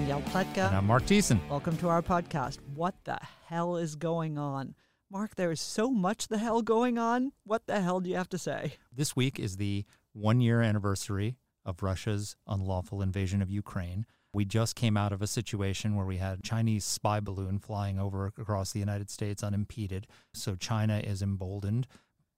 Danielle Pletka. And I'm Mark Thiessen. Welcome to our podcast. What the hell is going on? Mark, there is so much the hell going on. What the hell do you have to say? This week is the one year anniversary of Russia's unlawful invasion of Ukraine. We just came out of a situation where we had a Chinese spy balloon flying over across the United States unimpeded. So China is emboldened,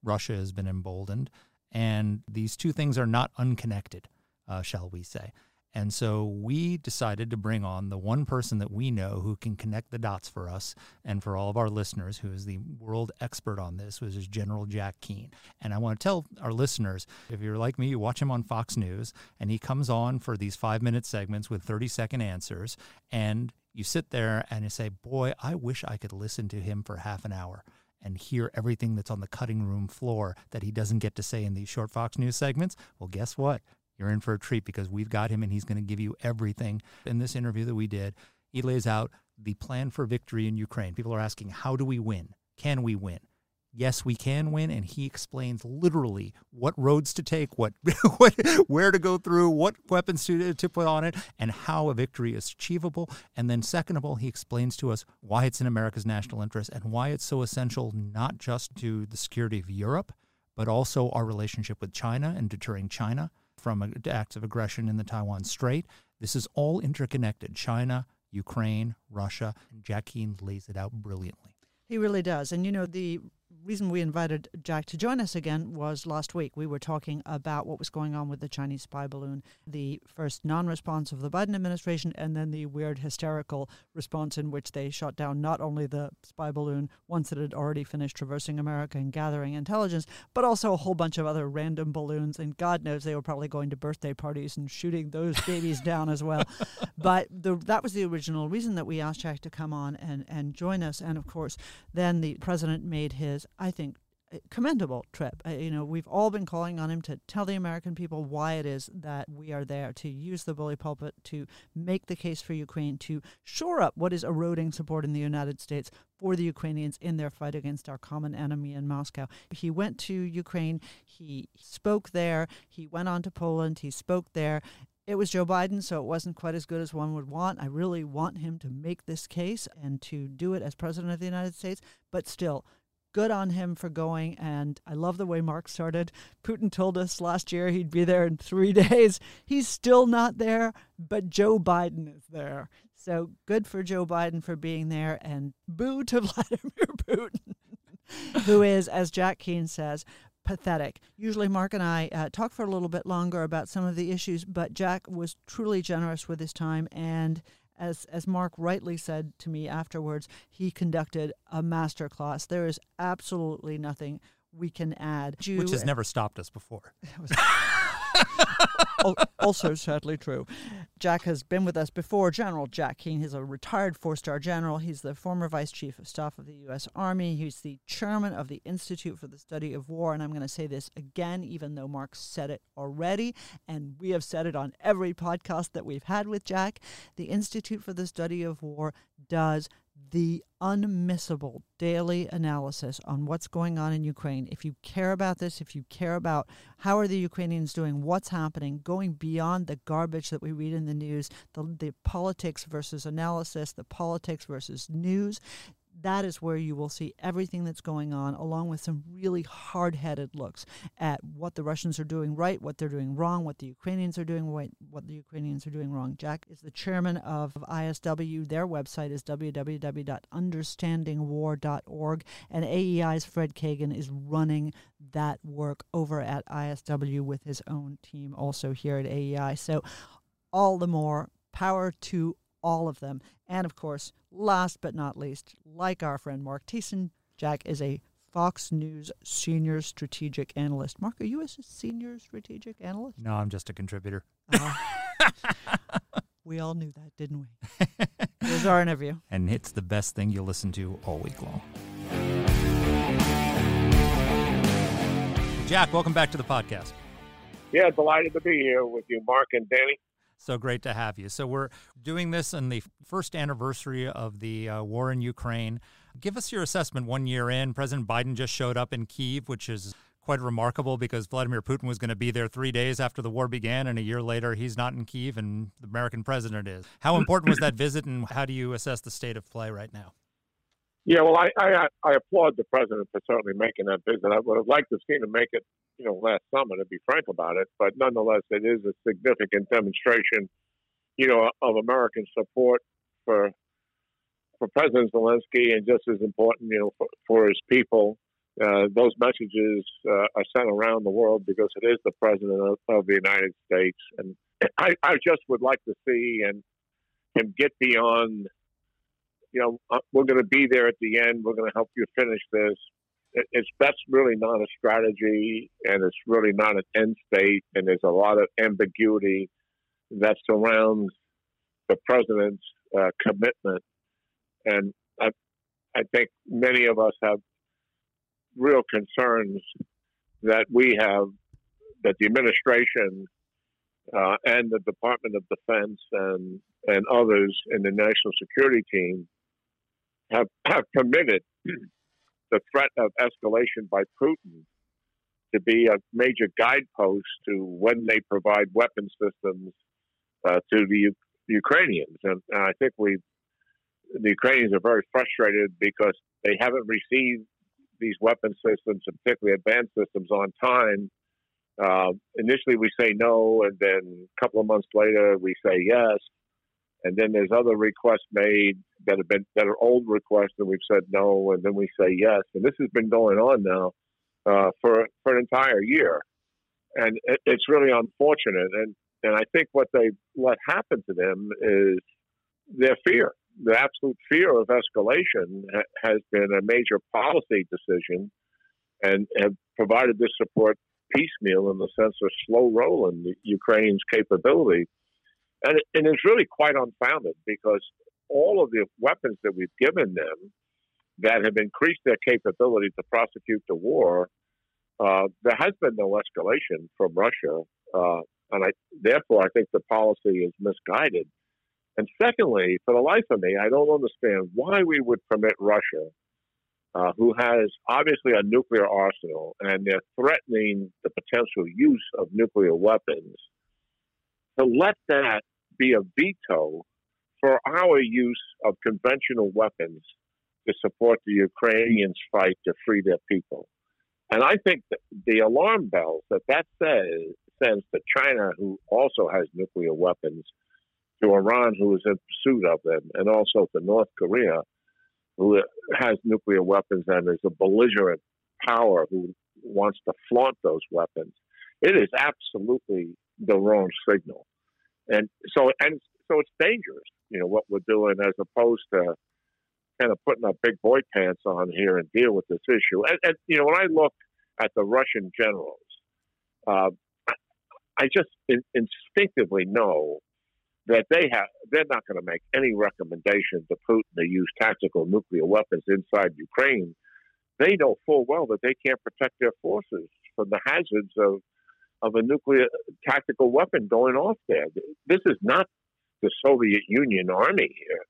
Russia has been emboldened, and these two things are not unconnected, uh, shall we say. And so we decided to bring on the one person that we know who can connect the dots for us and for all of our listeners, who is the world expert on this, which is General Jack Keane. And I want to tell our listeners if you're like me, you watch him on Fox News, and he comes on for these five minute segments with 30 second answers. And you sit there and you say, Boy, I wish I could listen to him for half an hour and hear everything that's on the cutting room floor that he doesn't get to say in these short Fox News segments. Well, guess what? You're in for a treat because we've got him and he's going to give you everything. In this interview that we did, he lays out the plan for victory in Ukraine. People are asking, how do we win? Can we win? Yes, we can win, and he explains literally what roads to take, what, what where to go through, what weapons to, to put on it, and how a victory is achievable. And then, second of all, he explains to us why it's in America's national interest and why it's so essential not just to the security of Europe, but also our relationship with China and deterring China from acts of aggression in the Taiwan Strait. This is all interconnected China, Ukraine, Russia. And Jack Keane lays it out brilliantly. He really does. And you know, the reason we invited Jack to join us again was last week. We were talking about what was going on with the Chinese spy balloon, the first non response of the Biden administration, and then the weird hysterical response in which they shot down not only the spy balloon once it had already finished traversing America and gathering intelligence, but also a whole bunch of other random balloons. And God knows they were probably going to birthday parties and shooting those babies down as well. But the, that was the original reason that we asked Jack to come on and, and join us. And of course, then the president made his I think, commendable trip. Uh, you know, we've all been calling on him to tell the American people why it is that we are there, to use the bully pulpit to make the case for Ukraine, to shore up what is eroding support in the United States for the Ukrainians in their fight against our common enemy in Moscow. He went to Ukraine, he spoke there, he went on to Poland, he spoke there. It was Joe Biden, so it wasn't quite as good as one would want. I really want him to make this case and to do it as president of the United States, but still, good on him for going. And I love the way Mark started. Putin told us last year he'd be there in three days. He's still not there, but Joe Biden is there. So good for Joe Biden for being there, and boo to Vladimir Putin, who is, as Jack Keane says, pathetic. Usually, Mark and I uh, talk for a little bit longer about some of the issues, but Jack was truly generous with his time and as as Mark rightly said to me afterwards, he conducted a master class. There is absolutely nothing we can add. Which has never stopped us before. also sadly true. Jack has been with us before. General Jack Keane. He's a retired four star general. He's the former vice chief of staff of the U.S. Army. He's the chairman of the Institute for the Study of War. And I'm going to say this again, even though Mark said it already, and we have said it on every podcast that we've had with Jack. The Institute for the Study of War does the unmissable daily analysis on what's going on in Ukraine. If you care about this, if you care about how are the Ukrainians doing, what's happening, going beyond the garbage that we read in the news, the, the politics versus analysis, the politics versus news, that is where you will see everything that's going on, along with some really hard headed looks at what the Russians are doing right, what they're doing wrong, what the Ukrainians are doing right, what the Ukrainians are doing wrong. Jack is the chairman of ISW. Their website is www.understandingwar.org, and AEI's Fred Kagan is running that work over at ISW with his own team also here at AEI. So, all the more power to all of them. And of course, last but not least, like our friend Mark Thiessen, Jack is a Fox News senior strategic analyst. Mark, are you a senior strategic analyst? No, I'm just a contributor. Uh, we all knew that, didn't we? Here's our interview. And it's the best thing you'll listen to all week long. Jack, welcome back to the podcast. Yeah, delighted to be here with you, Mark and Danny. So great to have you. So we're doing this on the first anniversary of the uh, war in Ukraine. Give us your assessment one year in. President Biden just showed up in Kiev, which is quite remarkable because Vladimir Putin was going to be there three days after the war began, and a year later he's not in Kiev, and the American president is. How important was that visit, and how do you assess the state of play right now? Yeah, well, I, I I applaud the president for certainly making that visit. I would have liked to have seen him make it, you know, last summer. To be frank about it, but nonetheless, it is a significant demonstration, you know, of American support for for President Zelensky, and just as important, you know, for, for his people. Uh, those messages uh, are sent around the world because it is the president of, of the United States, and I, I just would like to see and him get beyond you know, uh, we're going to be there at the end. We're going to help you finish this. It's that's really not a strategy, and it's really not an end state. And there's a lot of ambiguity that surrounds the president's uh, commitment. And I, I think many of us have real concerns that we have that the administration uh, and the Department of Defense and and others in the national security team have, have permitted the threat of escalation by Putin to be a major guidepost to when they provide weapon systems uh, to the U- Ukrainians. And, and I think we, the Ukrainians are very frustrated because they haven't received these weapon systems, particularly advanced systems, on time. Uh, initially, we say no, and then a couple of months later, we say yes. And then there's other requests made that have been that are old requests, and we've said no, and then we say yes. And this has been going on now uh, for for an entire year, and it, it's really unfortunate. And and I think what they let happen to them is their fear. The absolute fear of escalation ha- has been a major policy decision, and have provided this support piecemeal in the sense of slow rolling Ukraine's capability and, and it's really quite unfounded because all of the weapons that we've given them that have increased their capability to prosecute the war, uh, there has been no escalation from Russia, uh, and I, therefore I think the policy is misguided. And secondly, for the life of me, I don't understand why we would permit Russia, uh, who has obviously a nuclear arsenal and they're threatening the potential use of nuclear weapons, to let that be a veto for our use of conventional weapons to support the Ukrainians' fight to free their people. And I think the alarm bells that that says sends to China, who also has nuclear weapons, to Iran, who is in pursuit of them, and also to North Korea, who has nuclear weapons and is a belligerent power who wants to flaunt those weapons. It is absolutely the wrong signal. And so, and so it's dangerous, you know, what we're doing as opposed to kind of putting our big boy pants on here and deal with this issue. And, and you know, when I look at the Russian generals, uh, I just in, instinctively know that they have they're not going to make any recommendation to Putin to use tactical nuclear weapons inside Ukraine. They know full well that they can't protect their forces from the hazards of of a nuclear tactical weapon going off there. This is not the Soviet Union army here.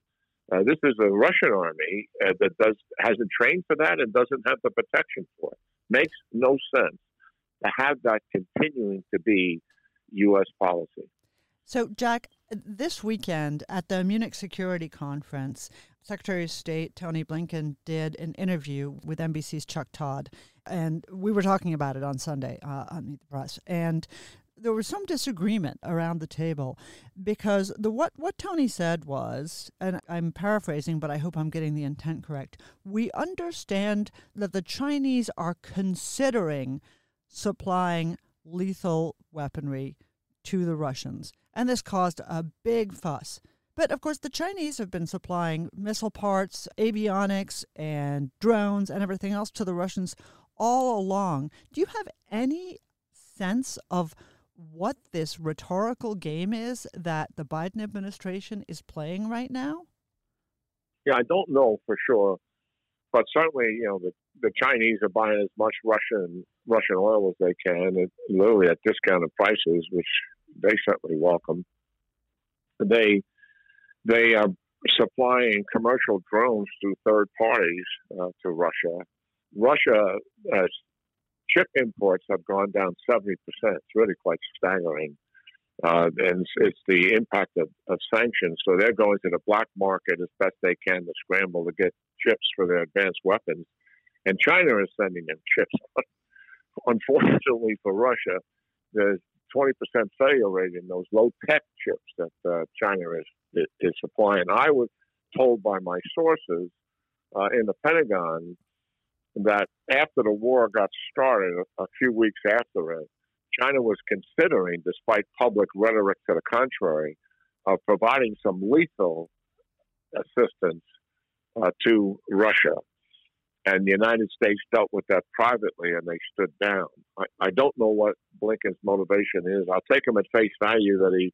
Uh, this is a Russian army uh, that does hasn't trained for that and doesn't have the protection for it. Makes no sense to have that continuing to be U.S. policy. So, Jack, this weekend at the Munich Security Conference, Secretary of State Tony Blinken did an interview with NBC's Chuck Todd, and we were talking about it on Sunday uh, on Meet the Press, and there was some disagreement around the table because the what what Tony said was, and I'm paraphrasing, but I hope I'm getting the intent correct. We understand that the Chinese are considering supplying lethal weaponry to the Russians, and this caused a big fuss But of course, the Chinese have been supplying missile parts, avionics, and drones and everything else to the Russians all along. Do you have any sense of what this rhetorical game is that the Biden administration is playing right now? Yeah, I don't know for sure, but certainly, you know, the, the Chinese are buying as much Russian Russian oil as they can, literally at discounted prices, which they certainly welcome. They they are supplying commercial drones to third parties uh, to Russia. Russia uh, chip imports have gone down 70%. It's really quite staggering. Uh, and it's, the impact of, of, sanctions. So they're going to the black market as best they can to scramble to get chips for their advanced weapons. And China is sending them chips. Unfortunately for Russia, there's 20% failure rate in those low tech chips that uh, China is, is supplying. I was told by my sources uh, in the Pentagon that after the war got started, a, few weeks after it, China was considering, despite public rhetoric to the contrary, of providing some lethal assistance uh, to Russia. And the United States dealt with that privately and they stood down. I, I don't know what Blinken's motivation is. I'll take him at face value that he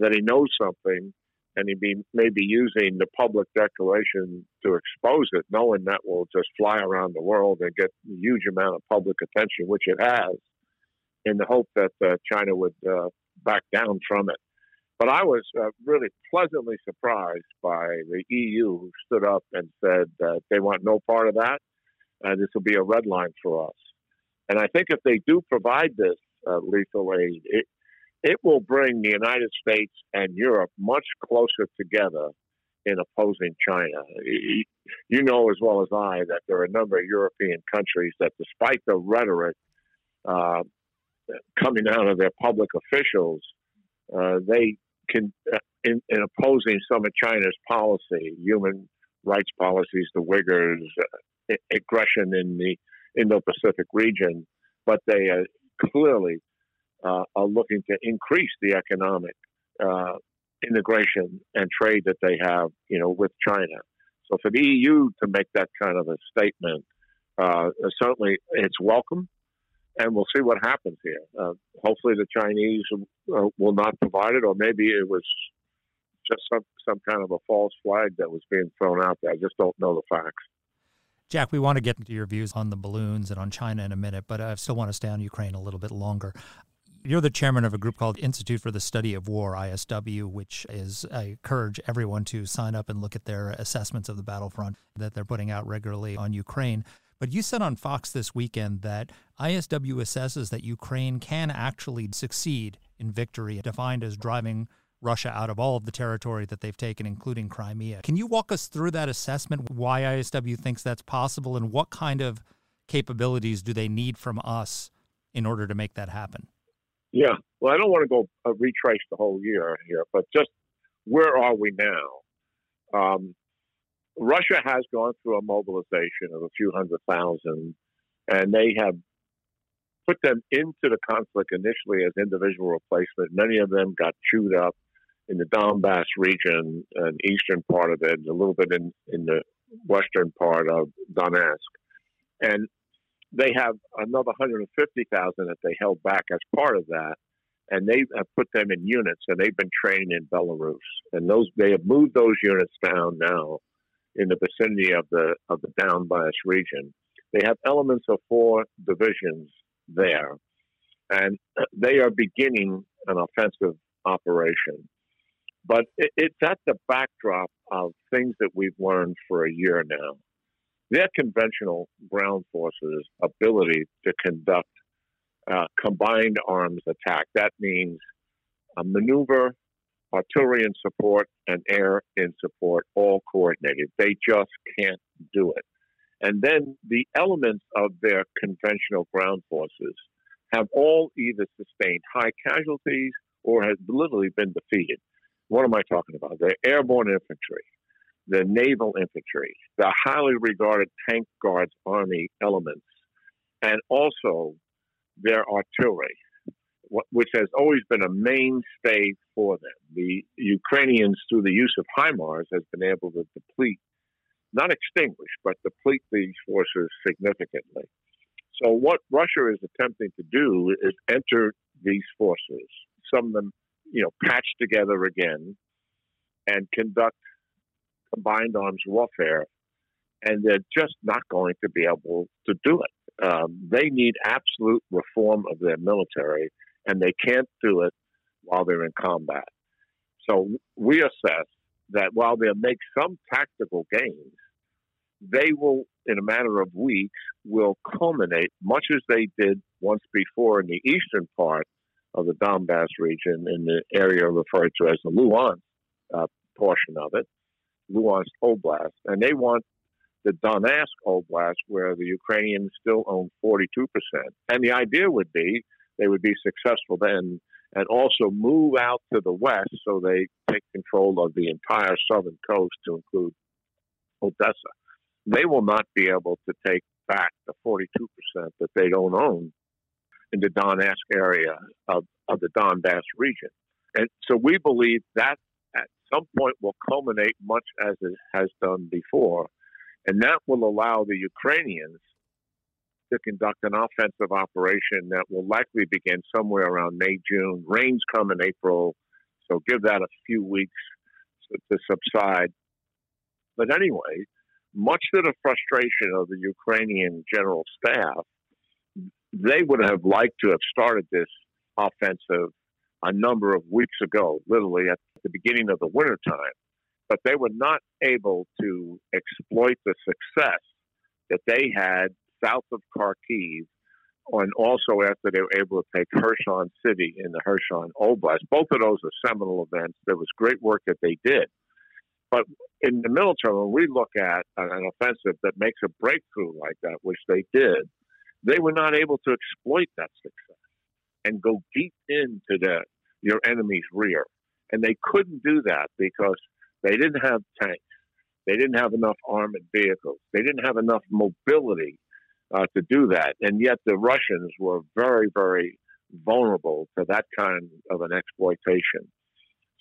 that he knows something and he may be using the public declaration to expose it, knowing that will just fly around the world and get a huge amount of public attention, which it has, in the hope that uh, China would uh, back down from it. But I was uh, really pleasantly surprised by the EU who stood up and said that they want no part of that, this will be a red line for us. And I think if they do provide this uh, lethal aid, it, it will bring the United States and Europe much closer together in opposing China. You know as well as I that there are a number of European countries that, despite the rhetoric uh, coming out of their public officials, uh, they can, uh, in, in, opposing some of China's policy, human rights policies, the Uyghurs, uh, aggression in the Indo-Pacific region, but they are clearly uh, are looking to increase the economic uh, integration and trade that they have, you know, with China. So for the EU to make that kind of a statement, uh, certainly it's welcome, and we'll see what happens here. Uh, hopefully, the Chinese uh, will not provide it, or maybe it was just some some kind of a false flag that was being thrown out there. I just don't know the facts. Jack, we want to get into your views on the balloons and on China in a minute, but I still want to stay on Ukraine a little bit longer. You're the chairman of a group called Institute for the Study of War, ISW, which is, I encourage everyone to sign up and look at their assessments of the battlefront that they're putting out regularly on Ukraine. But you said on Fox this weekend that ISW assesses that Ukraine can actually succeed in victory, defined as driving Russia out of all of the territory that they've taken, including Crimea. Can you walk us through that assessment, why ISW thinks that's possible, and what kind of capabilities do they need from us in order to make that happen? Yeah. Well, I don't want to go uh, retrace the whole year here, but just where are we now? Um, Russia has gone through a mobilization of a few hundred thousand, and they have put them into the conflict initially as individual replacement. Many of them got chewed up in the Donbass region and eastern part of it, a little bit in, in the western part of Donetsk. And they have another 150,000 that they held back as part of that, and they have put them in units, and they've been trained in Belarus, and those they have moved those units down now in the vicinity of the of the Donbass region. They have elements of four divisions there, and they are beginning an offensive operation. But it's at the backdrop of things that we've learned for a year now their conventional ground forces' ability to conduct uh, combined arms attack. That means a maneuver, artillery in support, and air in support, all coordinated. They just can't do it. And then the elements of their conventional ground forces have all either sustained high casualties or has literally been defeated. What am I talking about? The airborne infantry, the naval infantry, the highly regarded tank guards army elements, and also their artillery. Which has always been a mainstay for them. The Ukrainians, through the use of HIMARS, has been able to deplete, not extinguish, but deplete these forces significantly. So what Russia is attempting to do is enter these forces, some of them, you know, patch together again and conduct combined arms warfare, and they're just not going to be able to do it. Um, they need absolute reform of their military, and they can't do it while they're in combat. So we assess that while they'll make some tactical gains, they will, in a matter of weeks, will culminate much as they did once before in the eastern part of the Donbass region, in the area referred to as the Luhansk uh, portion of it, Luhansk Oblast, and they want the Donetsk Oblast, where the Ukrainians still own 42%. And the idea would be they would be successful then and also move out to the west so they take control of the entire southern coast to include Odessa. They will not be able to take back the 42% that they don't own in the Donetsk area of, of the Donbass region. And so we believe that at some point will culminate much as it has done before. And that will allow the Ukrainians to conduct an offensive operation that will likely begin somewhere around May, June. Rains come in April, so give that a few weeks to subside. But anyway, much to the frustration of the Ukrainian general staff, they would have liked to have started this offensive a number of weeks ago, literally at the beginning of the wintertime. But they were not able to exploit the success that they had south of Kharkiv, and also after they were able to take Kherson City in the Kherson Oblast. Both of those are seminal events. There was great work that they did. But in the military, when we look at an offensive that makes a breakthrough like that, which they did, they were not able to exploit that success and go deep into the, your enemy's rear. And they couldn't do that because they didn't have tanks. They didn't have enough armored vehicles. They didn't have enough mobility uh, to do that. And yet the Russians were very, very vulnerable to that kind of an exploitation.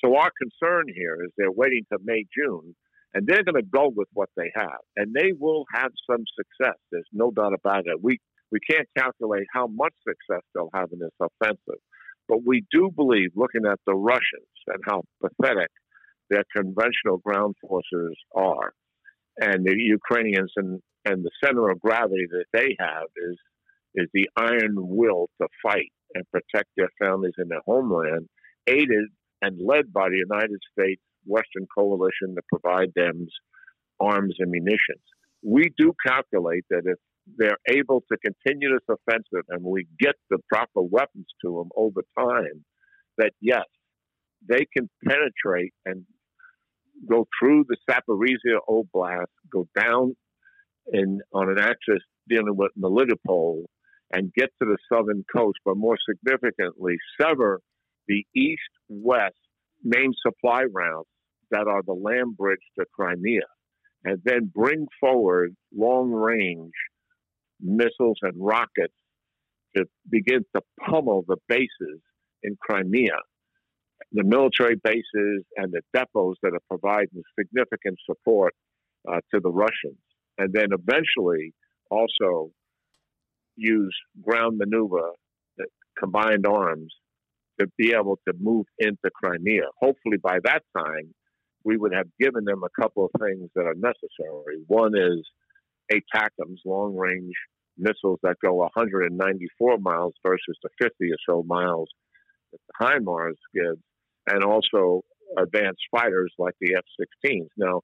So our concern here is they're waiting to May, June, and they're going to go with what they have, and they will have some success. There's no doubt about it. We we can't calculate how much success they'll have in this offensive, but we do believe, looking at the Russians and how pathetic their conventional ground forces are, and the Ukrainians and and the center of gravity that they have is is the iron will to fight and protect their families and their homeland, aided and led by the United States Western coalition to provide them arms and munitions. We do calculate that if they're able to continue this offensive and we get the proper weapons to them over time, that yes, they can penetrate and go through the Zaporizhia Oblast, go down in on an axis dealing with Melitopol and get to the southern coast, but more significantly, sever the east west main supply routes that are the land bridge to Crimea, and then bring forward long range missiles and rockets to begin to pummel the bases in Crimea, the military bases and the depots that are providing significant support uh, to the Russians and then eventually also use ground maneuver, combined arms, to be able to move into Crimea. Hopefully, by that time, we would have given them a couple of things that are necessary. One is ATACMS, long range missiles that go 194 miles versus the 50 or so miles that the HIMARS gives, and also advanced fighters like the F 16s. Now,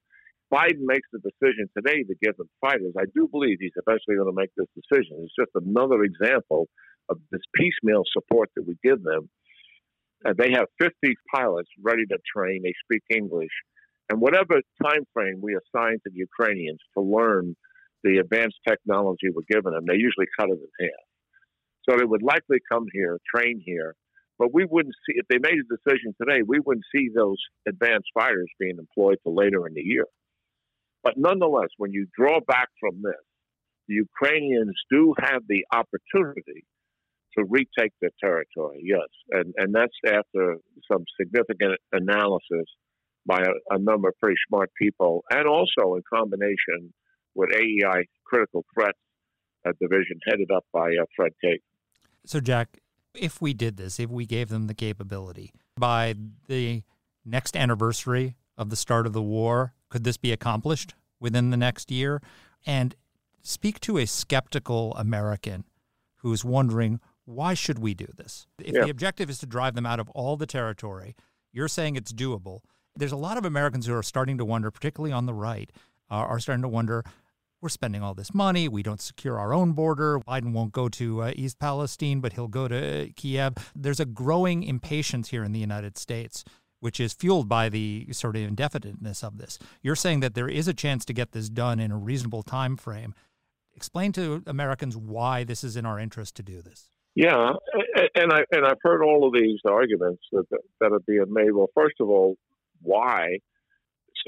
Biden makes the decision today to give them fighters, I do believe he's eventually going to make this decision. It's just another example of this piecemeal support that we give them. Uh, they have 50 pilots ready to train. They speak English, and whatever time frame we assign to the Ukrainians to learn the advanced technology we're giving them, they usually cut it in half. So they would likely come here, train here, but we wouldn't see if they made a decision today. We wouldn't see those advanced fighters being employed till later in the year. But nonetheless, when you draw back from this, the Ukrainians do have the opportunity to retake the territory, yes. And, and that's after some significant analysis by a, a number of pretty smart people, and also in combination with AEI Critical Threats uh, Division headed up by uh, Fred Tate. So, Jack, if we did this, if we gave them the capability, by the next anniversary of the start of the war, could this be accomplished within the next year? And speak to a skeptical American who's wondering, why should we do this? If Yeah. the objective is to drive them out of all the territory, you're saying it's doable. There's a lot of Americans who are starting to wonder, particularly on the right, uh, are starting to wonder we're spending all this money. We don't secure our own border. Biden won't go to uh, East Palestine, but he'll go to Kiev. There's a growing impatience here in the United States, which is fueled by the sort of indefiniteness of this. You're saying that there is a chance to get this done in a reasonable time frame. Explain to Americans why this is in our interest to do this. Yeah, and I and I've heard all of these arguments that that are being made. Well, first of all, why?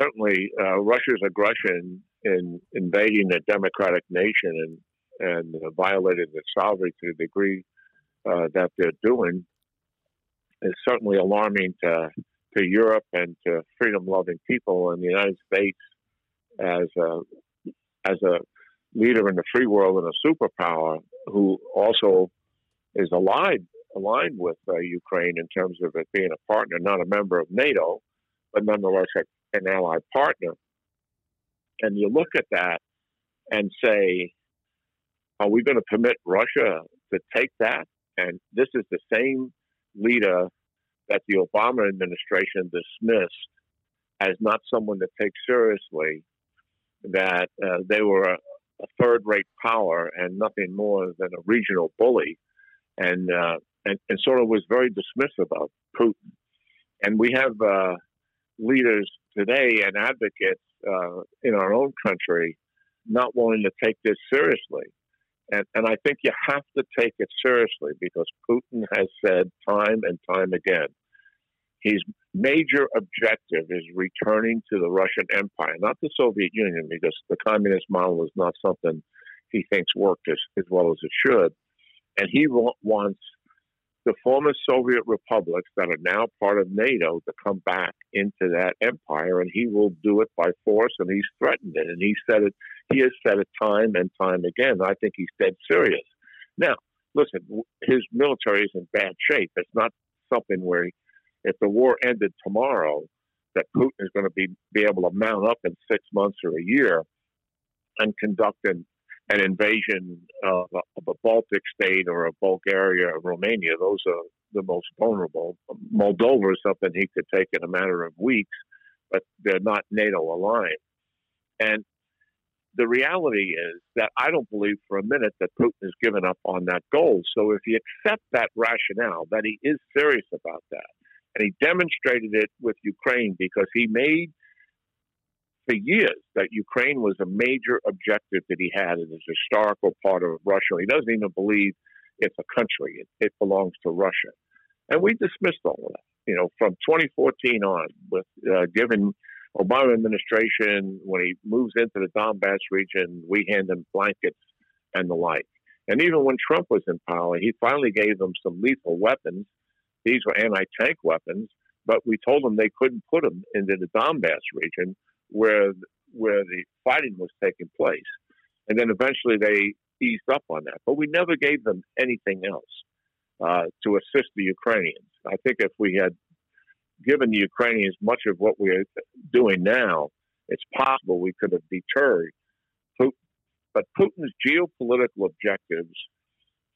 Certainly, uh, Russia's aggression in invading a democratic nation and and uh, violating its sovereignty to the degree uh, that they're doing is certainly alarming to to Europe and to freedom-loving people in the United States as a as a leader in the free world and a superpower who also is aligned aligned with uh, Ukraine in terms of it being a partner, not a member of NATO, but nonetheless an allied partner. And you look at that and say, are we going to permit Russia to take that? And this is the same leader that the Obama administration dismissed as not someone to take seriously, that uh, they were a, a third rate power and nothing more than a regional bully and, uh, and and sort of was very dismissive of Putin. And we have uh, leaders today and advocates uh, in our own country not wanting to take this seriously. And, and I think you have to take it seriously because Putin has said time and time again his major objective is returning to the Russian Empire, not the Soviet Union, because the communist model is not something he thinks worked as, as well as it should and he wants the former Soviet republics that are now part of NATO to come back into that empire, and he will do it by force, and he's threatened it, and he said it. He has said it time and time again. I think he's dead serious. Now, listen, his military is in bad shape. It's not something where, he, if the war ended tomorrow, that Putin is going to be be able to mount up in six months or a year and conduct an an invasion of a, of a Baltic state or a Bulgaria or Romania. Those are the most vulnerable. Moldova is something he could take in a matter of weeks, but they're not NATO aligned. And the reality is that I don't believe for a minute that Putin has given up on that goal. So if you accept that rationale, that he is serious about that, and he demonstrated it with Ukraine because he made for years that Ukraine was a major objective that he had as a historical part of Russia. He doesn't even believe it's a country; it, it belongs to Russia, and we dismissed all of that. You know, from 2014 on, with uh, given Obama administration when he moves into the Donbass region, we hand him blankets and the like. And even when Trump was in power, he finally gave them some lethal weapons. These were anti-tank weapons, but we told them they couldn't put them into the Donbass region where where the fighting was taking place. And then eventually they eased up on that. But we never gave them anything else uh, to assist the Ukrainians. I think if we had given the Ukrainians much of what we're doing now, it's possible we could have deterred Putin. But Putin's geopolitical objectives,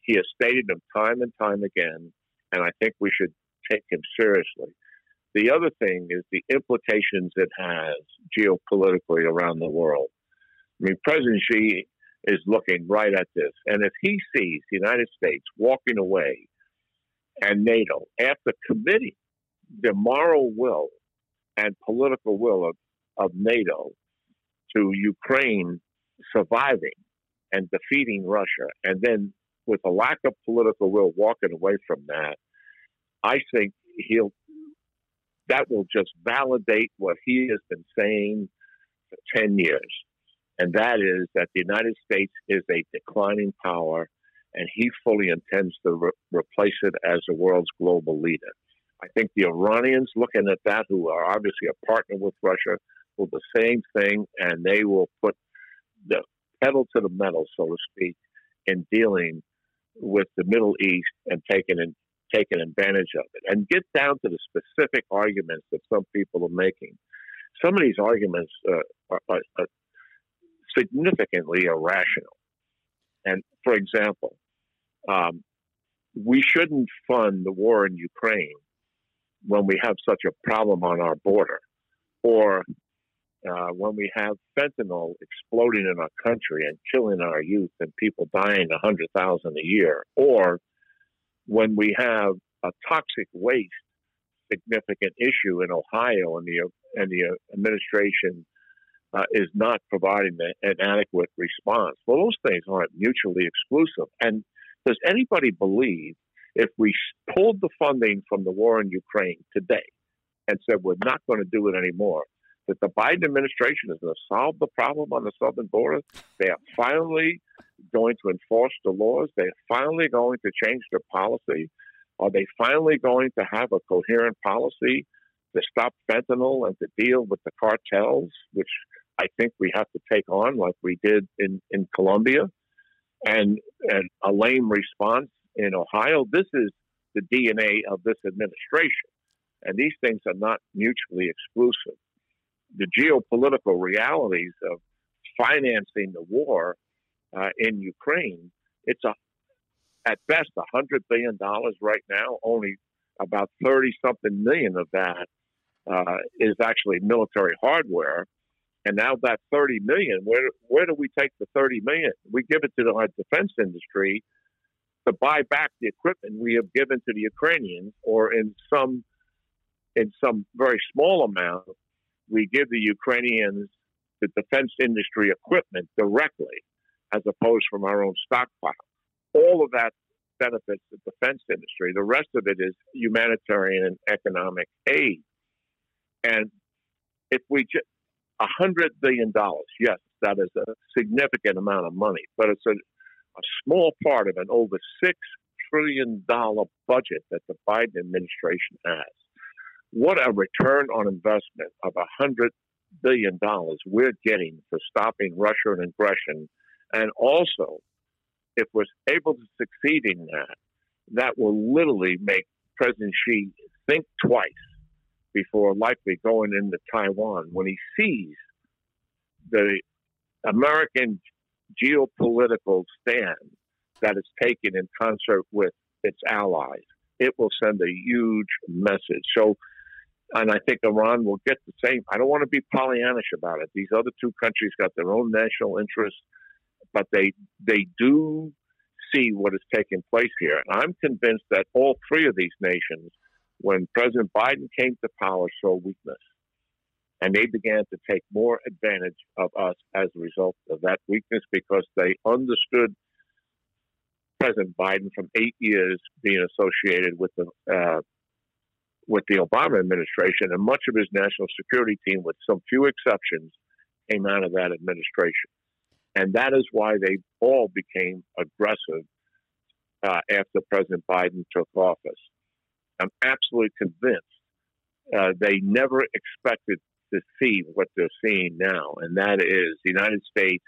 he has stated them time and time again, and I think we should take him seriously. The other thing is the implications it has geopolitically around the world. I mean, President Xi is looking right at this. And if he sees the United States walking away and NATO after committing the moral will and political will of, of NATO to Ukraine surviving and defeating Russia, and then with a lack of political will walking away from that, I think he'll that will just validate what he has been saying for 10 years. And that is that the United States is a declining power and he fully intends to re- replace it as the world's global leader. I think the Iranians, looking at that, who are obviously a partner with Russia, will do the same thing, and they will put the pedal to the metal, so to speak, in dealing with the Middle East and taking in, taking advantage of it. And get down to the specific arguments that some people are making. Some of these arguments uh, are, are, are significantly irrational. And for example, um, we shouldn't fund the war in Ukraine when we have such a problem on our border, or uh, when we have fentanyl exploding in our country and killing our youth and people dying a hundred thousand a year, or when we have a toxic waste significant issue in Ohio and the and the administration uh, is not providing an adequate response. Well, those things aren't mutually exclusive. And does anybody believe if we pulled the funding from the war in Ukraine today and said we're not going to do it anymore, that the Biden administration is going to solve the problem on the southern border? They are finally going to enforce the laws. They're finally going to change their policy. Are they finally going to have a coherent policy to stop fentanyl and to deal with the cartels, which I think we have to take on like we did in, in Colombia? And, and a lame response in Ohio. This is the DNA of this administration. And these things are not mutually exclusive. The geopolitical realities of financing the war uh, in Ukraine, it's a at best a hundred billion dollars right now. Only about thirty something million of that uh, is actually military hardware. And now that 30 million, where where do we take the 30 million? We give it to our defense industry to buy back the equipment we have given to the Ukrainians, or in some in some very small amount, we give the Ukrainians the defense industry equipment directly, as opposed from our own stockpile. All of that benefits the defense industry. The rest of it is humanitarian and economic aid. And if we just a hundred billion dollars, yes, that is a significant amount of money, but it's a a small part of an over $6 trillion budget that the Biden administration has. What a return on investment of a $100 billion we're getting for stopping Russia and aggression. And also, if we're able to succeed in that, that will literally make President Xi think twice before likely going into Taiwan when he sees the American geopolitical stand that is taken in concert with its allies, it will send a huge message. So, and I think Iran will get the same. I don't want to be Pollyannish about it. These other two countries got their own national interests, but they they do see what is taking place here. And I'm convinced that all three of these nations, when President Biden came to power, saw weakness. And they began to take more advantage of us as a result of that weakness because they understood President Biden from eight years being associated with the uh, with the Obama administration, and much of his national security team, with some few exceptions, came out of that administration, and that is why they all became aggressive uh, after President Biden took office. I'm absolutely convinced uh, they never expected to see what they're seeing now, and that is the United States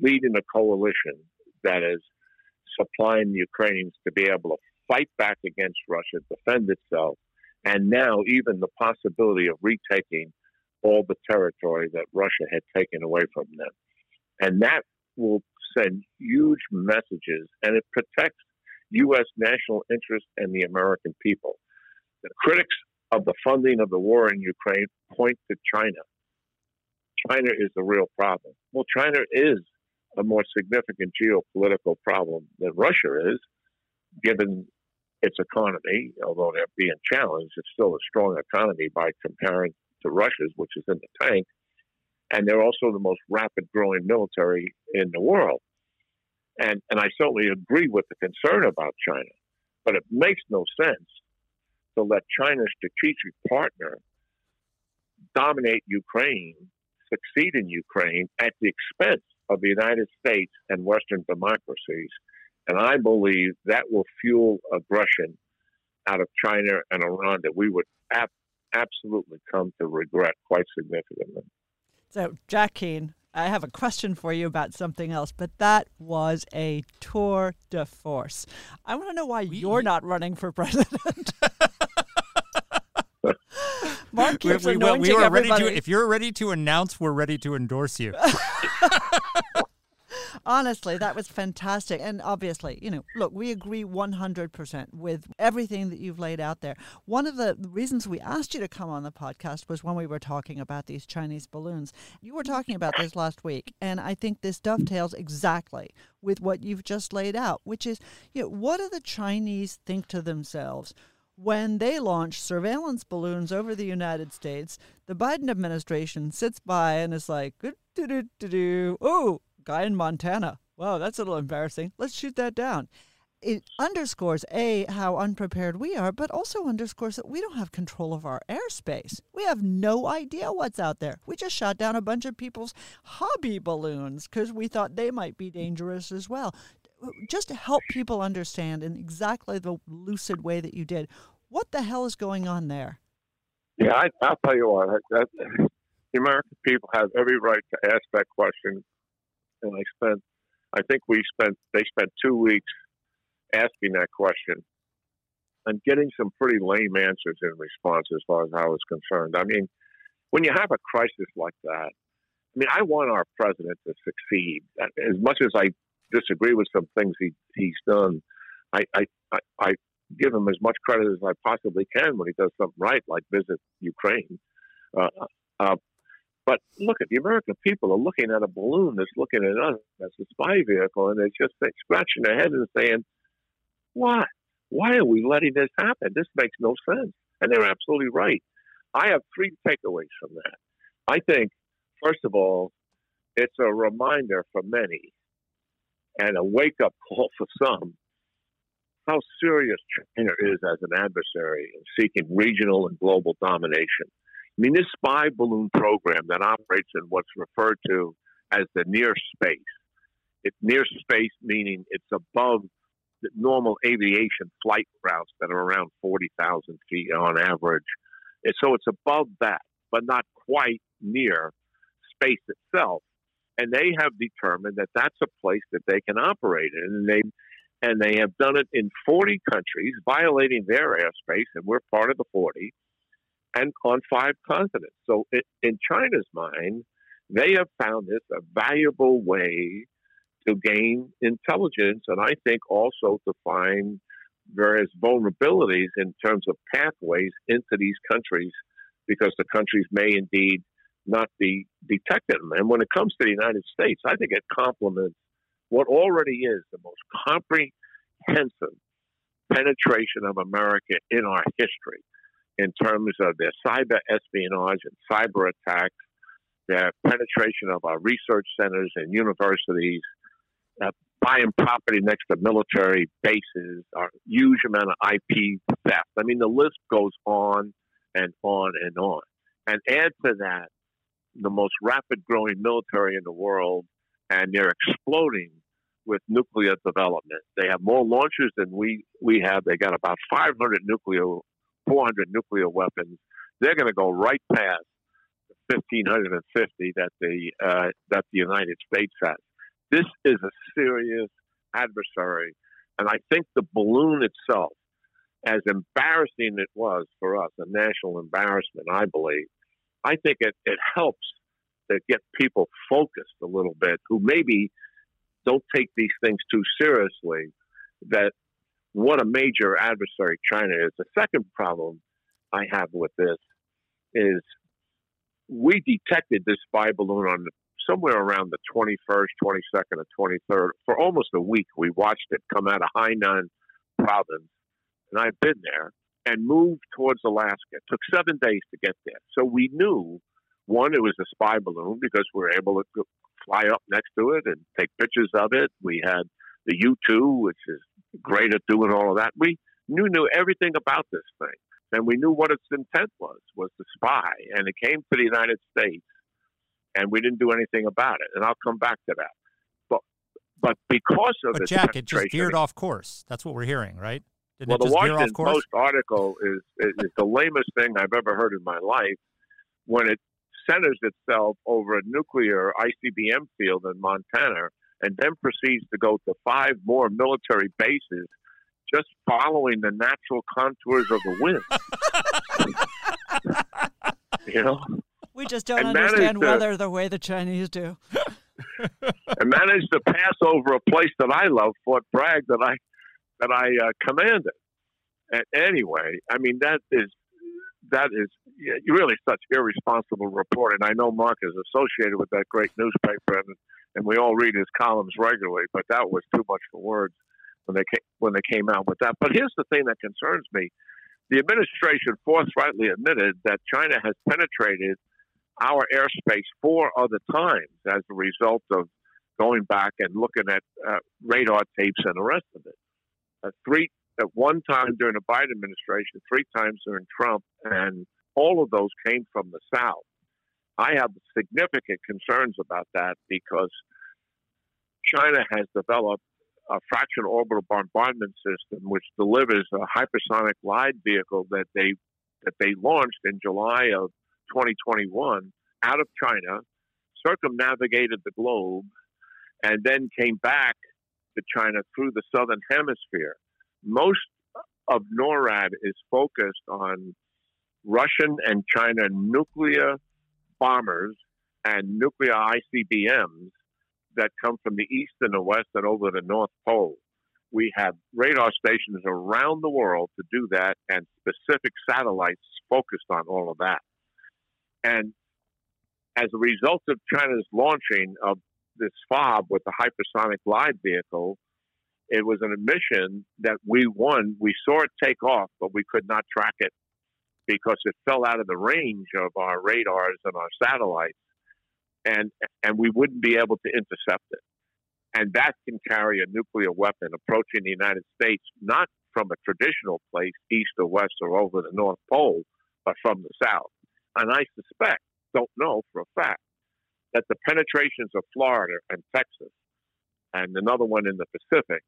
leading a coalition that is supplying the Ukrainians to be able to fight back against Russia, defend itself, and now even the possibility of retaking all the territory that Russia had taken away from them. And that will send huge messages and it protects U.S. national interest and the American people. The critics of the funding of the war in Ukraine point to China. China is the real problem. Well, China is a more significant geopolitical problem than Russia is, given its economy. Although they're being challenged, it's still a strong economy by comparing to Russia's, which is in the tank. And they're also the most rapid growing military in the world. And, and I certainly agree with the concern about China, but it makes no sense to let China's strategic partner dominate Ukraine, succeed in Ukraine at the expense of the United States and Western democracies. And I believe that will fuel aggression out of China and Iran that we would ap- absolutely come to regret quite significantly. So, Jack Keane, I have a question for you about something else, but that was a tour de force. I want to know why you're not running for president. Mark keeps we, we, anointing we were ready to. If you're ready to announce, we're ready to endorse you. Honestly, that was fantastic. And obviously, you know, look, we agree 100% with everything that you've laid out there. One of the reasons we asked you to come on the podcast was when we were talking about these Chinese balloons. You were talking about this last week, and I think this dovetails exactly with what you've just laid out, which is, you know, what do the Chinese think to themselves? when they launch surveillance balloons over the United States, the Biden administration sits by and is like, oh, guy in Montana. Wow, that's a little embarrassing. Let's shoot that down. It underscores A, how unprepared we are, but also underscores that we don't have control of our airspace. We have no idea what's out there. We just shot down a bunch of people's hobby balloons because we thought they might be dangerous as well just to help people understand in exactly the lucid way that you did, what the hell is going on there? Yeah, I, will tell you what. The American people have every right to ask that question, and I spent, I think we spent, they spent two weeks asking that question and getting some pretty lame answers in response as far as I was concerned. I mean, when you have a crisis like that, I mean, I want our president to succeed. As much as I disagree with some things he, he's done. I, I, I, I give him as much credit as I possibly can when he does something right, like visit Ukraine. Uh, uh, but look at the American people are looking at a balloon that's looking at us as a spy vehicle, and they're just scratching their heads and saying, "Why? Why are we letting this happen? This makes no sense." And they're absolutely right. I have three takeaways from that. I think, first of all, it's a reminder for many and a wake up call for some how serious China is as an adversary in seeking regional and global domination. I mean, this spy balloon program that operates in what's referred to as the near space. It's near space meaning it's above the normal aviation flight routes that are around 40,000 feet on average. And so it's above that, but not quite near space itself and they have determined that that's a place that they can operate in, and they and they have done it in 40 countries, violating their airspace, and we're part of the 40, and on five continents. So, it, in China's mind, they have found this a valuable way to gain intelligence, and I think also to find various vulnerabilities in terms of pathways into these countries, because the countries may indeed not be detected. And when it comes to the United States, I think it complements what already is the most comprehensive penetration of America in our history in terms of their cyber espionage and cyber attacks, their penetration of our research centers and universities, uh, buying property next to military bases, our huge amount of IP theft. I mean, the list goes on and on and on. And add to that the most rapid growing military in the world, and they're exploding with nuclear development. They have more launchers than we, we have. They got about 500 nuclear, 400 nuclear weapons. They're going to go right past the 1,550 that the, uh, that the United States has. This is a serious adversary. And I think the balloon itself, as embarrassing it was for us, a national embarrassment, I believe, I think it, it helps to get people focused a little bit who maybe don't take these things too seriously that what a major adversary China is. The second problem I have with this is we detected this spy balloon on somewhere around the 21st, 22nd, or 23rd. For almost a week, we watched it come out of Hainan province, and I've been there and moved towards Alaska. It took seven days to get there. So we knew, one, it was a spy balloon because we were able to fly up next to it and take pictures of it. We had the U 2, which is great at doing all of that. We knew, knew everything about this thing. And we knew what its intent was, was to spy. And it came to the United States, and we didn't do anything about it. And I'll come back to that. But but because of But Jack, it just veered off course. That's what we're hearing, right? Didn't well, the Washington? Post article is, is is the lamest thing I've ever heard in my life. When it centers itself over a nuclear ICBM field in Montana, and then proceeds to go to five more military bases, just following the natural contours of the wind. you know, We just don't And understand weather the way the Chinese do. and managed to pass over a place that I love, Fort Bragg, that I that I uh, commanded. And anyway, I mean that is that is really such irresponsible reporting. I know Marc is associated with that great newspaper, and and we all read his columns regularly. But that was too much for words when they came, when they came out with that. But here's the thing that concerns me: the administration forthrightly admitted that China has penetrated our airspace four other times as a result of going back and looking at uh, radar tapes and the rest of it. Uh, three at one time during the Biden administration, three times during Trump, and all of those came from the South. I have significant concerns about that because China has developed a fractional orbital bombardment system which delivers a hypersonic glide vehicle that they that they launched in July of 2021 out of China, circumnavigated the globe, and then came back to China through the southern hemisphere. Most of NORAD is focused on Russian and China nuclear bombers and nuclear ICBMs that come from the east and the west and over the North Pole. We have radar stations around the world to do that and specific satellites focused on all of that. And as a result of China's launching of this FOB with the hypersonic glide vehicle, it was an admission that we won. We saw it take off, but we could not track it because it fell out of the range of our radars and our satellites, and and we wouldn't be able to intercept it. And that can carry a nuclear weapon approaching the United States, not from a traditional place, east or west or over the North Pole, but from the south. And I suspect, don't know for a fact, that the penetrations of Florida and Texas and another one in the Pacific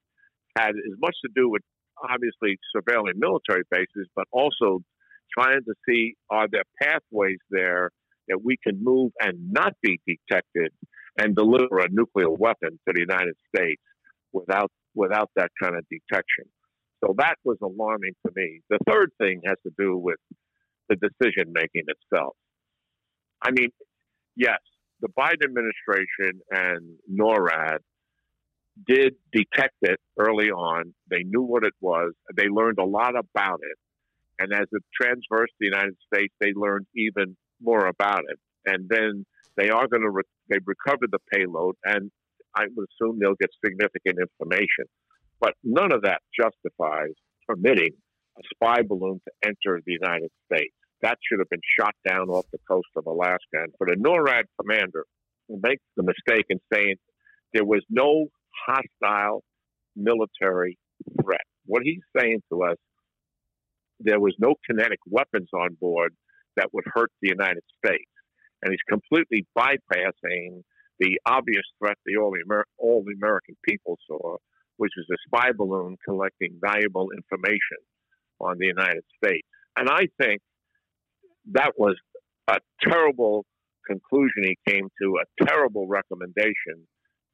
had as much to do with obviously surveilling military bases, but also trying to see are there pathways there that we can move and not be detected and deliver a nuclear weapon to the United States without without that kind of detection. So that was alarming to me. The third thing has to do with the decision making itself. I mean, yes, the Biden administration and NORAD did detect it early on. They knew what it was. They learned a lot about it. And as it transversed the United States, they learned even more about it. And then they are going to, re- they've recovered the payload, and I would assume they'll get significant information. But none of that justifies permitting a spy balloon to enter the United States. That should have been shot down off the coast of Alaska. And for the NORAD commander who makes the mistake in saying there was no hostile military threat, what he's saying to us, there was no kinetic weapons on board that would hurt the United States. And he's completely bypassing the obvious threat the all, Amer- all the American people saw, which was a spy balloon collecting valuable information on the United States. And I think that was a terrible conclusion he came to, a terrible recommendation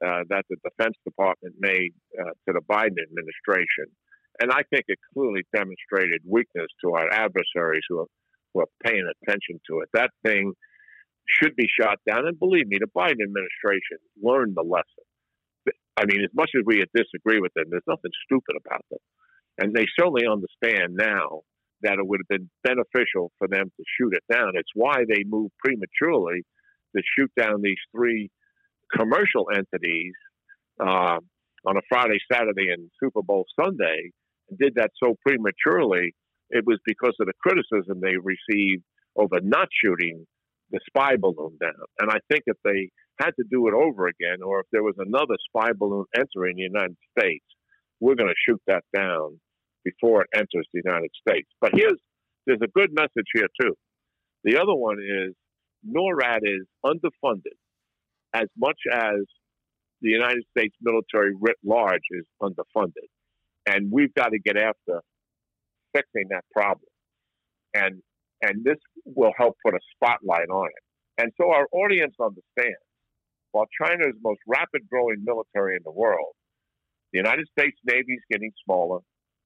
uh, that the Defense Department made uh, to the Biden administration. And I think it clearly demonstrated weakness to our adversaries who are, who are paying attention to it. That thing should be shot down. And believe me, the Biden administration learned the lesson. I mean, as much as we disagree with them, there's nothing stupid about them. And they certainly understand now that it would have been beneficial for them to shoot it down. It's why they moved prematurely to shoot down these three commercial entities uh, on a Friday, Saturday, and Super Bowl Sunday, did that so prematurely. It was because of the criticism they received over not shooting the spy balloon down. And I think if they had to do it over again, or if there was another spy balloon entering the United States, we're going to shoot that down before it enters the United States. But here's there's a good message here too. The other one is NORAD is underfunded as much as the United States military writ large is underfunded. And we've got to get after fixing that problem. And and this will help put a spotlight on it. And so our audience understands while China is the most rapid growing military in the world, the United States Navy is getting smaller,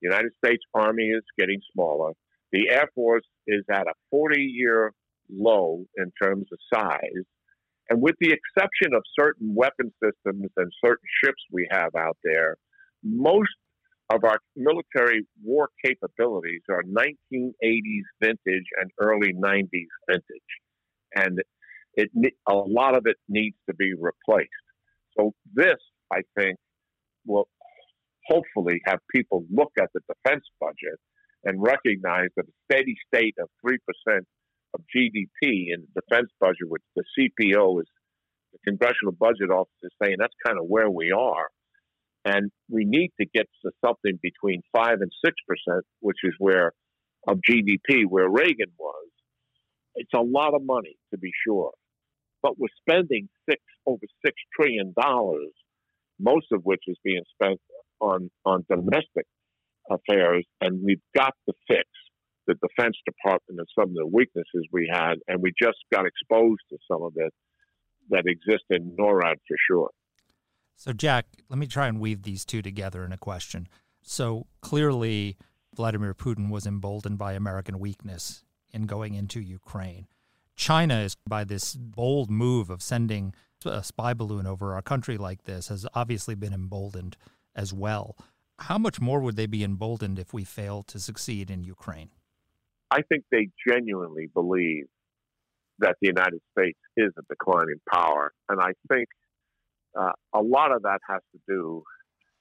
the United States Army is getting smaller, the Air Force is at a 40 year low in terms of size. And with the exception of certain weapon systems and certain ships we have out there, most of our military war capabilities are 1980s vintage and early 90s vintage. And it, a lot of it needs to be replaced. So this, I think, will hopefully have people look at the defense budget and recognize that a steady state of 3% of GDP in the defense budget, which the CBO is the Congressional Budget Office is saying that's kind of where we are. And we need to get to something between 5 and 6%, which is where of GDP, where Reagan was. It's a lot of money, to be sure. But we're spending six over six trillion dollars, most of which is being spent on on domestic affairs, and we've got to fix the Defense Department and some of the weaknesses we had, and we just got exposed to some of it that exists in NORAD for sure. So, Jack, let me try and weave these two together in a question. So, clearly, Vladimir Putin was emboldened by American weakness in going into Ukraine. China is, by this bold move of sending a spy balloon over our country like this, has obviously been emboldened as well. How much more would they be emboldened if we fail to succeed in Ukraine? I think they genuinely believe that the United States is a declining power. And I think uh, a lot of that has to do,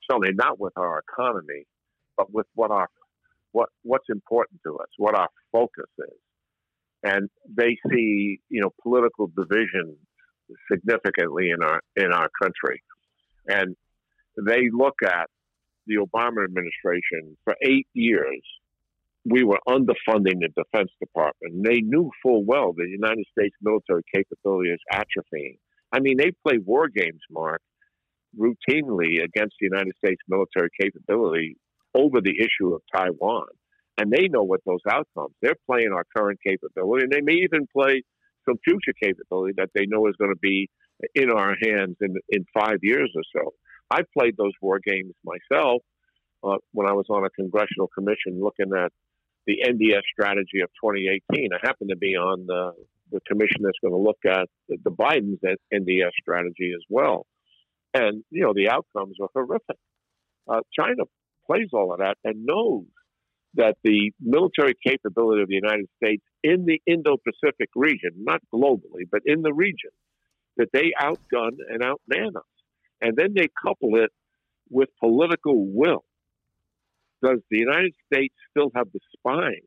certainly not with our economy, but with what our what what's important to us, what our focus is and they see you know political division significantly in our in our country, and they look at the Obama administration for eight years. We were underfunding the Defense Department. They knew full well the United States military capability is atrophying. I mean, they play war games, Marc, routinely against the United States military capability over the issue of Taiwan and they know what those outcomes. They're playing our current capability, and they may even play some future capability that they know is going to be in our hands in in five years or so. I played those war games myself uh, when I was on a congressional commission looking at the NDS strategy of 2018. I happened to be on the, the commission that's going to look at the, the Biden's NDS strategy as well. And, you know, the outcomes are horrific. Uh, China plays all of that and knows that the military capability of the United States in the Indo Pacific region, not globally, but in the region, that they outgun and outman us. And then they couple it with political will. Does the United States still have the spine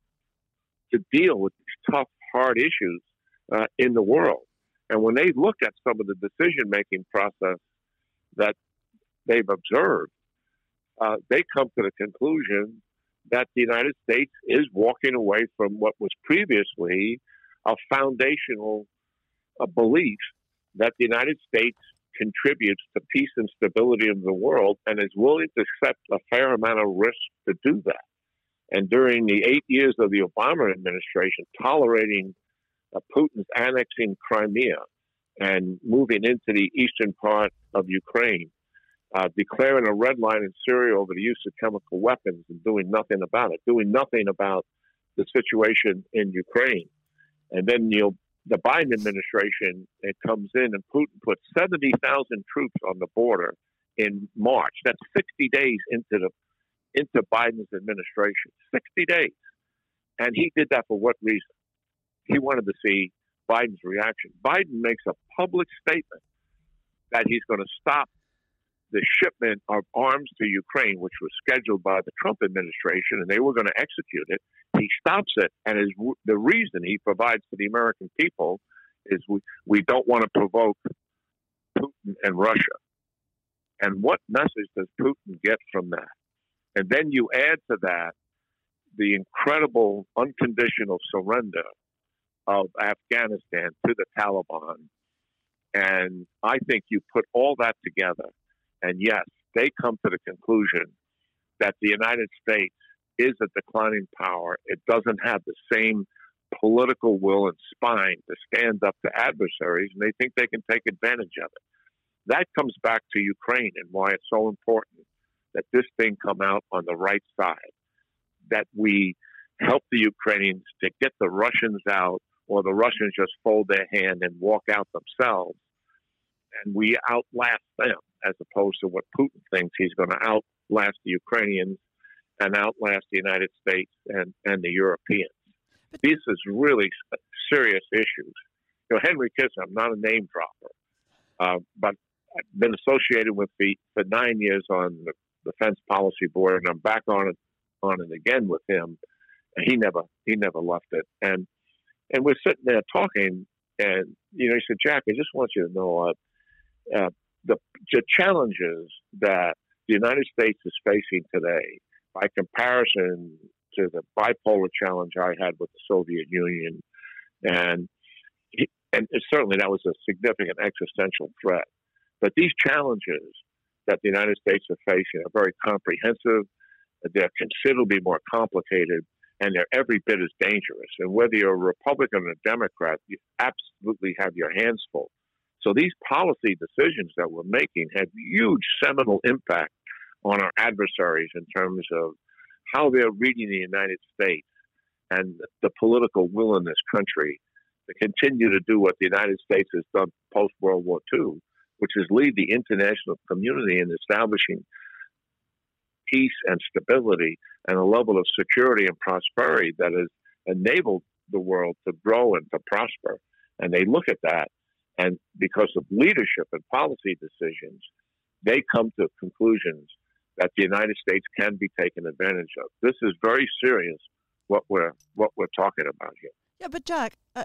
to deal with these tough, hard issues uh, in the world? And when they look at some of the decision making process that they've observed, uh, they come to the conclusion that the United States is walking away from what was previously a foundational a belief that the United States contributes to peace and stability of the world and is willing to accept a fair amount of risk to do that. And during the eight years of the Obama administration, tolerating uh, Putin's annexing Crimea and moving into the eastern part of Ukraine, uh, declaring a red line in Syria over the use of chemical weapons and doing nothing about it, doing nothing about the situation in Ukraine. And then you know, the Biden administration it comes in and Putin puts 70,000 troops on the border in March. That's 60 days into the into Biden's administration. 60 days. And he did that for what reason? He wanted to see Biden's reaction. Biden makes a public statement that he's going to stop the shipment of arms to Ukraine, which was scheduled by the Trump administration, and they were going to execute it. He stops it, and is the reason he provides to the American people is we, we don't want to provoke Putin and Russia. And what message does Putin get from that? And then you add to that the incredible unconditional surrender of Afghanistan to the Taliban And I think you put all that together, and yes, they come to the conclusion that the United States is a declining power. It doesn't have the same political will and spine to stand up to adversaries, and they think they can take advantage of it. That comes back to Ukraine and why it's so important that this thing come out on the right side, that we help the Ukrainians to get the Russians out, or the Russians just fold their hand and walk out themselves, and we outlast them, as opposed to what Putin thinks he's going to outlast the Ukrainians and outlast the United States and, and the Europeans. This is really serious issues. You know, Henry Kissinger, I'm not a name dropper, uh, but I've been associated with the for nine years on the Defense Policy Board, and I'm back on it on it again with him. He never he never left it, and and we're sitting there talking, and you know, he said, Jack, I just want you to know uh, uh, the the challenges that the United States is facing today, by comparison to the bipolar challenge I had with the Soviet Union, and and certainly that was a significant existential threat. But these challenges that the United States are facing are very comprehensive. They're considerably more complicated, and they're every bit as dangerous. And whether you're a Republican or a Democrat, you absolutely have your hands full. So these policy decisions that we're making have huge seminal impact on our adversaries in terms of how they're reading the United States and the political will in this country to continue to do what the United States has done post World War II, which is lead the international community in establishing peace and stability and a level of security and prosperity that has enabled the world to grow and to prosper. And they look at that, and because of leadership and policy decisions, they come to conclusions that the United States can be taken advantage of. This is very serious what we're what we're talking about here. Yeah, but Jack, uh,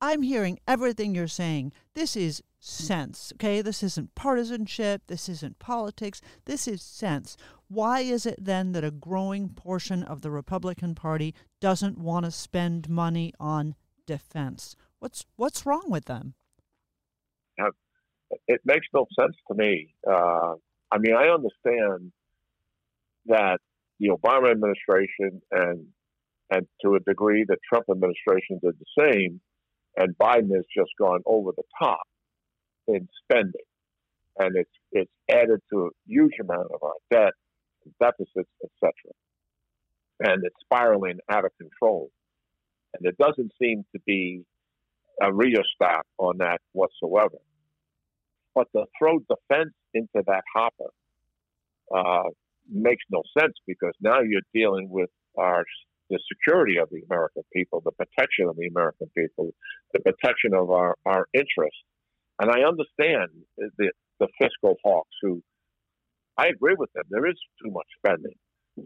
I'm hearing everything you're saying. This is sense, okay? This isn't partisanship. This isn't politics. This is sense. Why is it then that a growing portion of the Republican Party doesn't want to spend money on defense? What's what's wrong with them? It makes no sense to me. Uh, I mean, I understand that the Obama administration and and to a degree the Trump administration did the same, and Biden has just gone over the top in spending, and it's it's added to a huge amount of our debt, deficits, etc. And it's spiraling out of control, and there doesn't seem to be a rheostat on that whatsoever. But to throw defense into that hopper uh, makes no sense because now you're dealing with our the security of the American people, the protection of the American people, the protection of our, our interests. And I understand the, the fiscal hawks who, I agree with them. There is too much spending,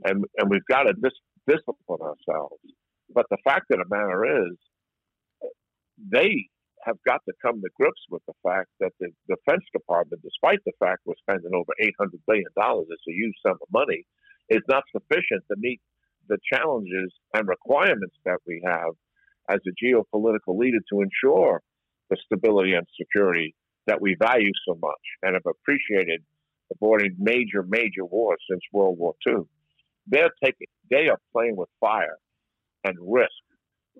and, and we've got to dis- discipline ourselves. But the fact of the matter is, they have got to come to grips with the fact that the Defense Department, despite the fact we're spending over $800 billion, it's a huge sum of money, is not sufficient to meet the challenges and requirements that we have as a geopolitical leader to ensure the stability and security that we value so much and have appreciated avoiding major, major wars since World War II. They're taking, they are playing with fire and risk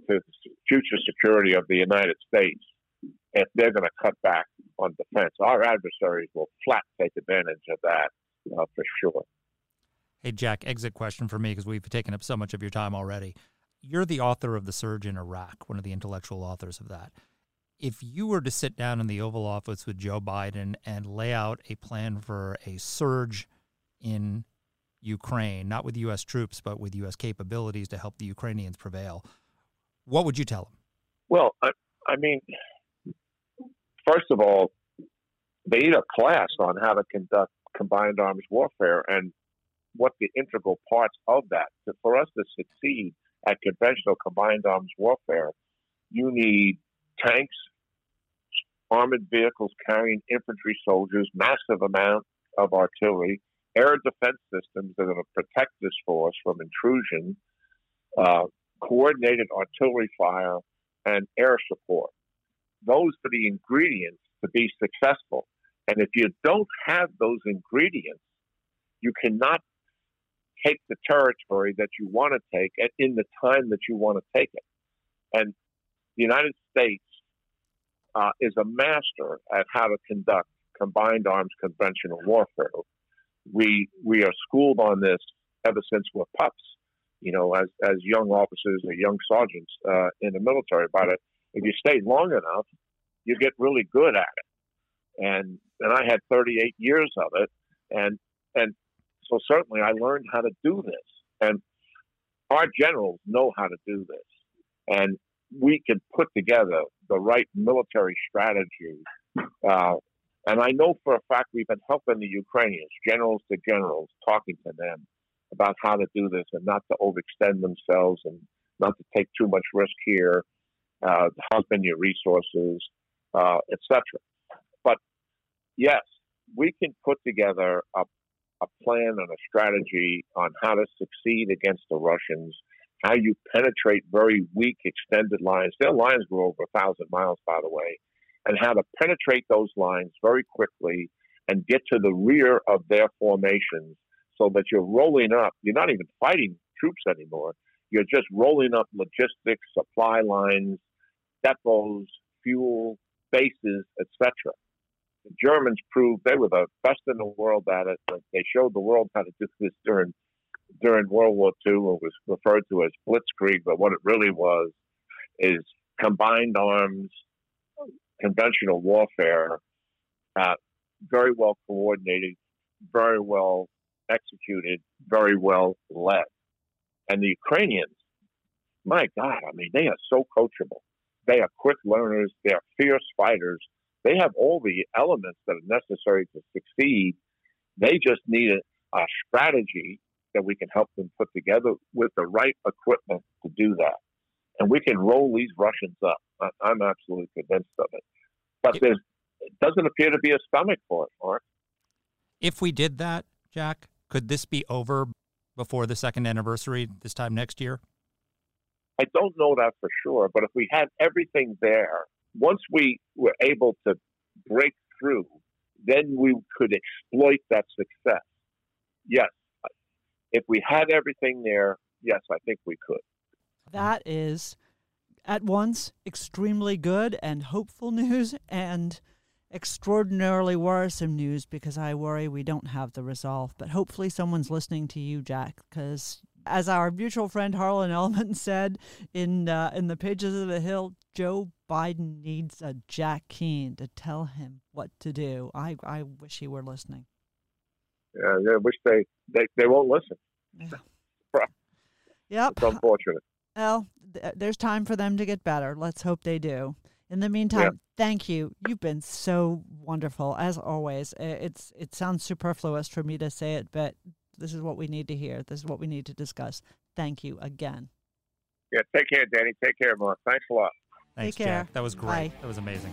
to the future security of the United States if they're going to cut back on defense. Our adversaries will flat take advantage of that uh, for sure. Hey, Jack, exit question for me because we've taken up so much of your time already. You're the author of The Surge in Iraq, one of the intellectual authors of that. If you were to sit down in the Oval Office with Joe Biden and lay out a plan for a surge in Ukraine, not with U.S. troops, but with U.S. capabilities to help the Ukrainians prevail, what would you tell him? Well, I, I mean, first of all, they need a class on how to conduct combined arms warfare and what the integral parts of that. So for us to succeed at conventional combined arms warfare, you need tanks, armored vehicles carrying infantry soldiers, massive amount of artillery, air defense systems that are going to protect this force from intrusion, uh, coordinated artillery fire, and air support. Those are the ingredients to be successful. And if you don't have those ingredients, you cannot take the territory that you want to take in the time that you want to take it. And the United States uh, is a master at how to conduct combined arms conventional warfare. We we are schooled on this ever since we're pups, you know, as as young officers or young sergeants uh, in the military. But if you stay long enough, you get really good at it. And and I had 38 years of it, and and so certainly I learned how to do this. And our generals know how to do this, and we can put together the right military strategy. Uh, and I know for a fact we've been helping the Ukrainians, generals to generals, talking to them about how to do this and not to overextend themselves and not to take too much risk here, uh, husband your resources, uh, etc. But yes, we can put together a, a plan and a strategy on how to succeed against the Russians, how you penetrate very weak extended lines. Their lines go over a thousand miles, by the way, and how to penetrate those lines very quickly and get to the rear of their formations so that you're rolling up. You're not even fighting troops anymore. You're just rolling up logistics, supply lines, depots, fuel, bases, etc. The Germans proved they were the best in the world at it. They showed the world how to do this during during World War II. It was referred to as Blitzkrieg, but what it really was is combined arms, conventional warfare, uh, very well coordinated, very well executed, very well led. And the Ukrainians, my God, I mean, they are so coachable. They are quick learners. They are fierce fighters. They have all the elements that are necessary to succeed. They just need a, a strategy that we can help them put together with the right equipment to do that. And we can roll these Russians up. I, am absolutely convinced of it. But there's, it doesn't appear to be a stomach for it, Marc. If we did that, Jack, could this be over before the second anniversary this time next year? I don't know that for sure, but if we had everything there, once we were able to break through, then we could exploit that success. Yes, if we had everything there, yes, I think we could. That is at once extremely good and hopeful news and extraordinarily worrisome news because I worry we don't have the resolve. But hopefully, someone's listening to you, Jack, because as our mutual friend Harlan Ullman said in uh, in the pages of the Hill, Joe Biden needs a Jack Keane to tell him what to do. I I wish he were listening. Yeah, I wish they they, they won't listen. Yeah. yep. It's unfortunate. Well, th- there's time for them to get better. Let's hope they do. In the meantime, thank you. You've been so wonderful as always. It's it sounds superfluous for me to say it, but this is what we need to hear. This is what we need to discuss. Thank you again. Yeah, take care, Dany. Take care, Marc. Thanks a lot. Thanks, Take care. Jack. That was great. Bye. That was amazing.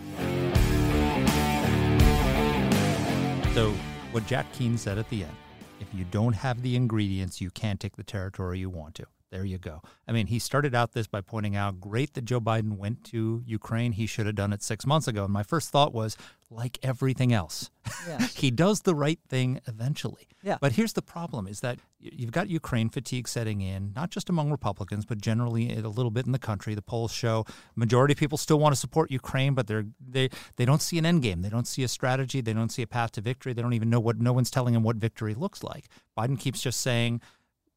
So, what Jack Keane said at the end if you don't have the ingredients, you can't take the territory you want to. There you go. I mean, he started out this by pointing out great that Joe Biden went to Ukraine. He should have done it six months ago. And my first thought was, like everything else, Yes. he does the right thing eventually. Yeah. But here's the problem is that you've got Ukraine fatigue setting in, not just among Republicans, but generally a little bit in the country. The polls show majority of people still want to support Ukraine, but they're they they don't see an end game. They don't see a strategy. They don't see a path to victory. They don't even know what no one's telling them what victory looks like. Biden keeps just saying,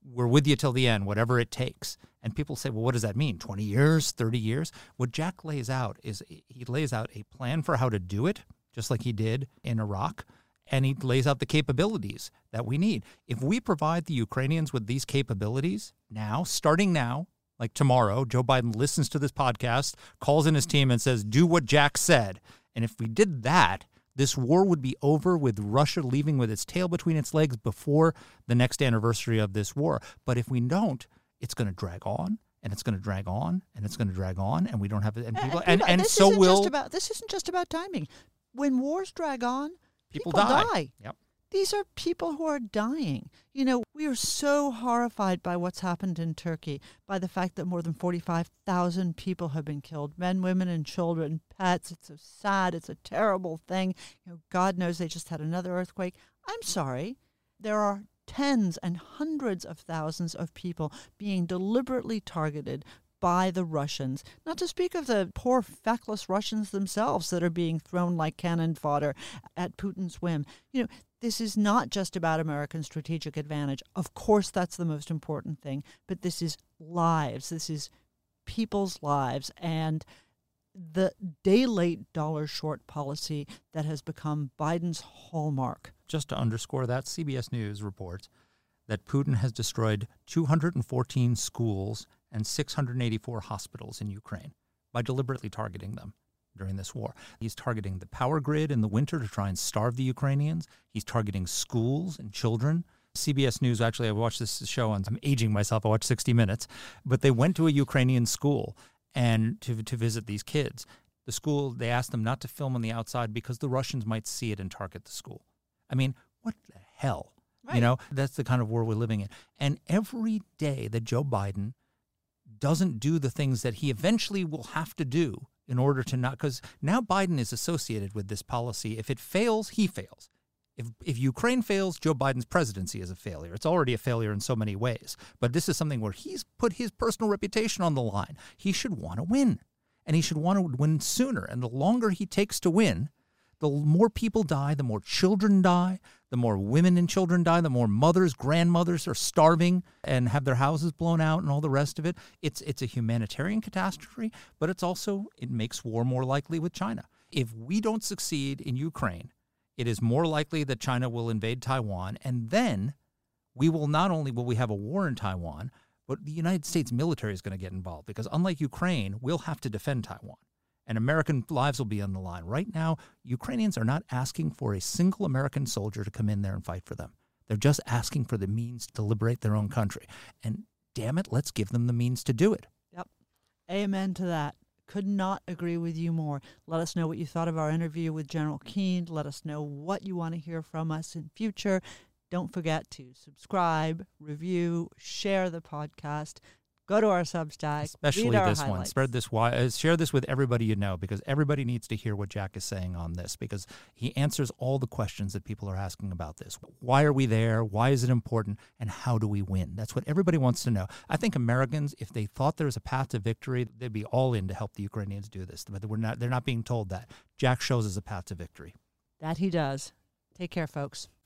we're with you till the end, whatever it takes. And people say, well, what does that mean? 20 years, 30 years? What Jack lays out is he lays out a plan for how to do it, just like he did in Iraq. And he lays out the capabilities that we need. If we provide the Ukrainians with these capabilities now, starting now, like tomorrow, Joe Biden listens to this podcast, calls in his team, and says, do what Jack said. And if we did that, this war would be over with Russia leaving with its tail between its legs before the next anniversary of this war. But if we don't, it's going to drag on and it's going to drag on and it's going to drag on and we don't have it and uh, people uh, and, and, this so isn't will just about this isn't just about timing. When wars drag on, people, people die. die. Yep. These are people who are dying. You know, we are so horrified by what's happened in Turkey, by the fact that more than 45,000 people have been killed men, women, and children, pets. It's so sad. It's a terrible thing. You know, God knows they just had another earthquake. I'm sorry. There are tens and hundreds of thousands of people being deliberately targeted by the Russians, not to speak of the poor, feckless Russians themselves that are being thrown like cannon fodder at Putin's whim. You know, this is not just about American strategic advantage. Of course, that's the most important thing, but this is lives. This is people's lives. And the day late, dollar short policy that has become Biden's hallmark. Just to underscore that, CBS News reports that Putin has destroyed 214 schools and 684 hospitals in Ukraine by deliberately targeting them during this war. He's targeting the power grid in the winter to try and starve the Ukrainians. He's targeting schools and children. CBS News, actually, I watched this show on, I'm aging myself, I watched 60 Minutes, but they went to a Ukrainian school and to, to visit these kids. The school, they asked them not to film on the outside because the Russians might see it and target the school. I mean, what the hell? Right. You know, that's the kind of world we're living in. And every day that Joe Biden doesn't do the things that he eventually will have to do in order to not because now Biden is associated with this policy. If it fails, he fails. If if Ukraine fails, Joe Biden's presidency is a failure. It's already a failure in so many ways. But this is something where he's put his personal reputation on the line. He should want to win. And he should want to win sooner. And the longer he takes to win, the more people die, the more children die, the more women and children die, the more mothers, grandmothers are starving and have their houses blown out and all the rest of it. It's it's a humanitarian catastrophe, but it's also it makes war more likely with China. If we don't succeed in Ukraine, it is more likely that China will invade Taiwan and then we will not only will we have a war in Taiwan, but the United States military is going to get involved because unlike Ukraine, we'll have to defend Taiwan and American lives will be on the line. Right now, Ukrainians are not asking for a single American soldier to come in there and fight for them. They're just asking for the means to liberate their own country. And damn it, let's give them the means to do it. Yep. Amen to that. Could not agree with you more. Let us know what you thought of our interview with General Keane. Let us know what you want to hear from us in future. Don't forget to subscribe, review, share the podcast. Go to our Substack. Especially this highlights. one. Spread this wide. Uh, share this with everybody you know because everybody needs to hear what Jack is saying on this because he answers all the questions that people are asking about this. Why are we there? Why is it important? And how do we win? That's what everybody wants to know. I think Americans, if they thought there was a path to victory, they'd be all in to help the Ukrainians do this. But we're not. They're not being told that. Jack shows us a path to victory. That he does. Take care, folks.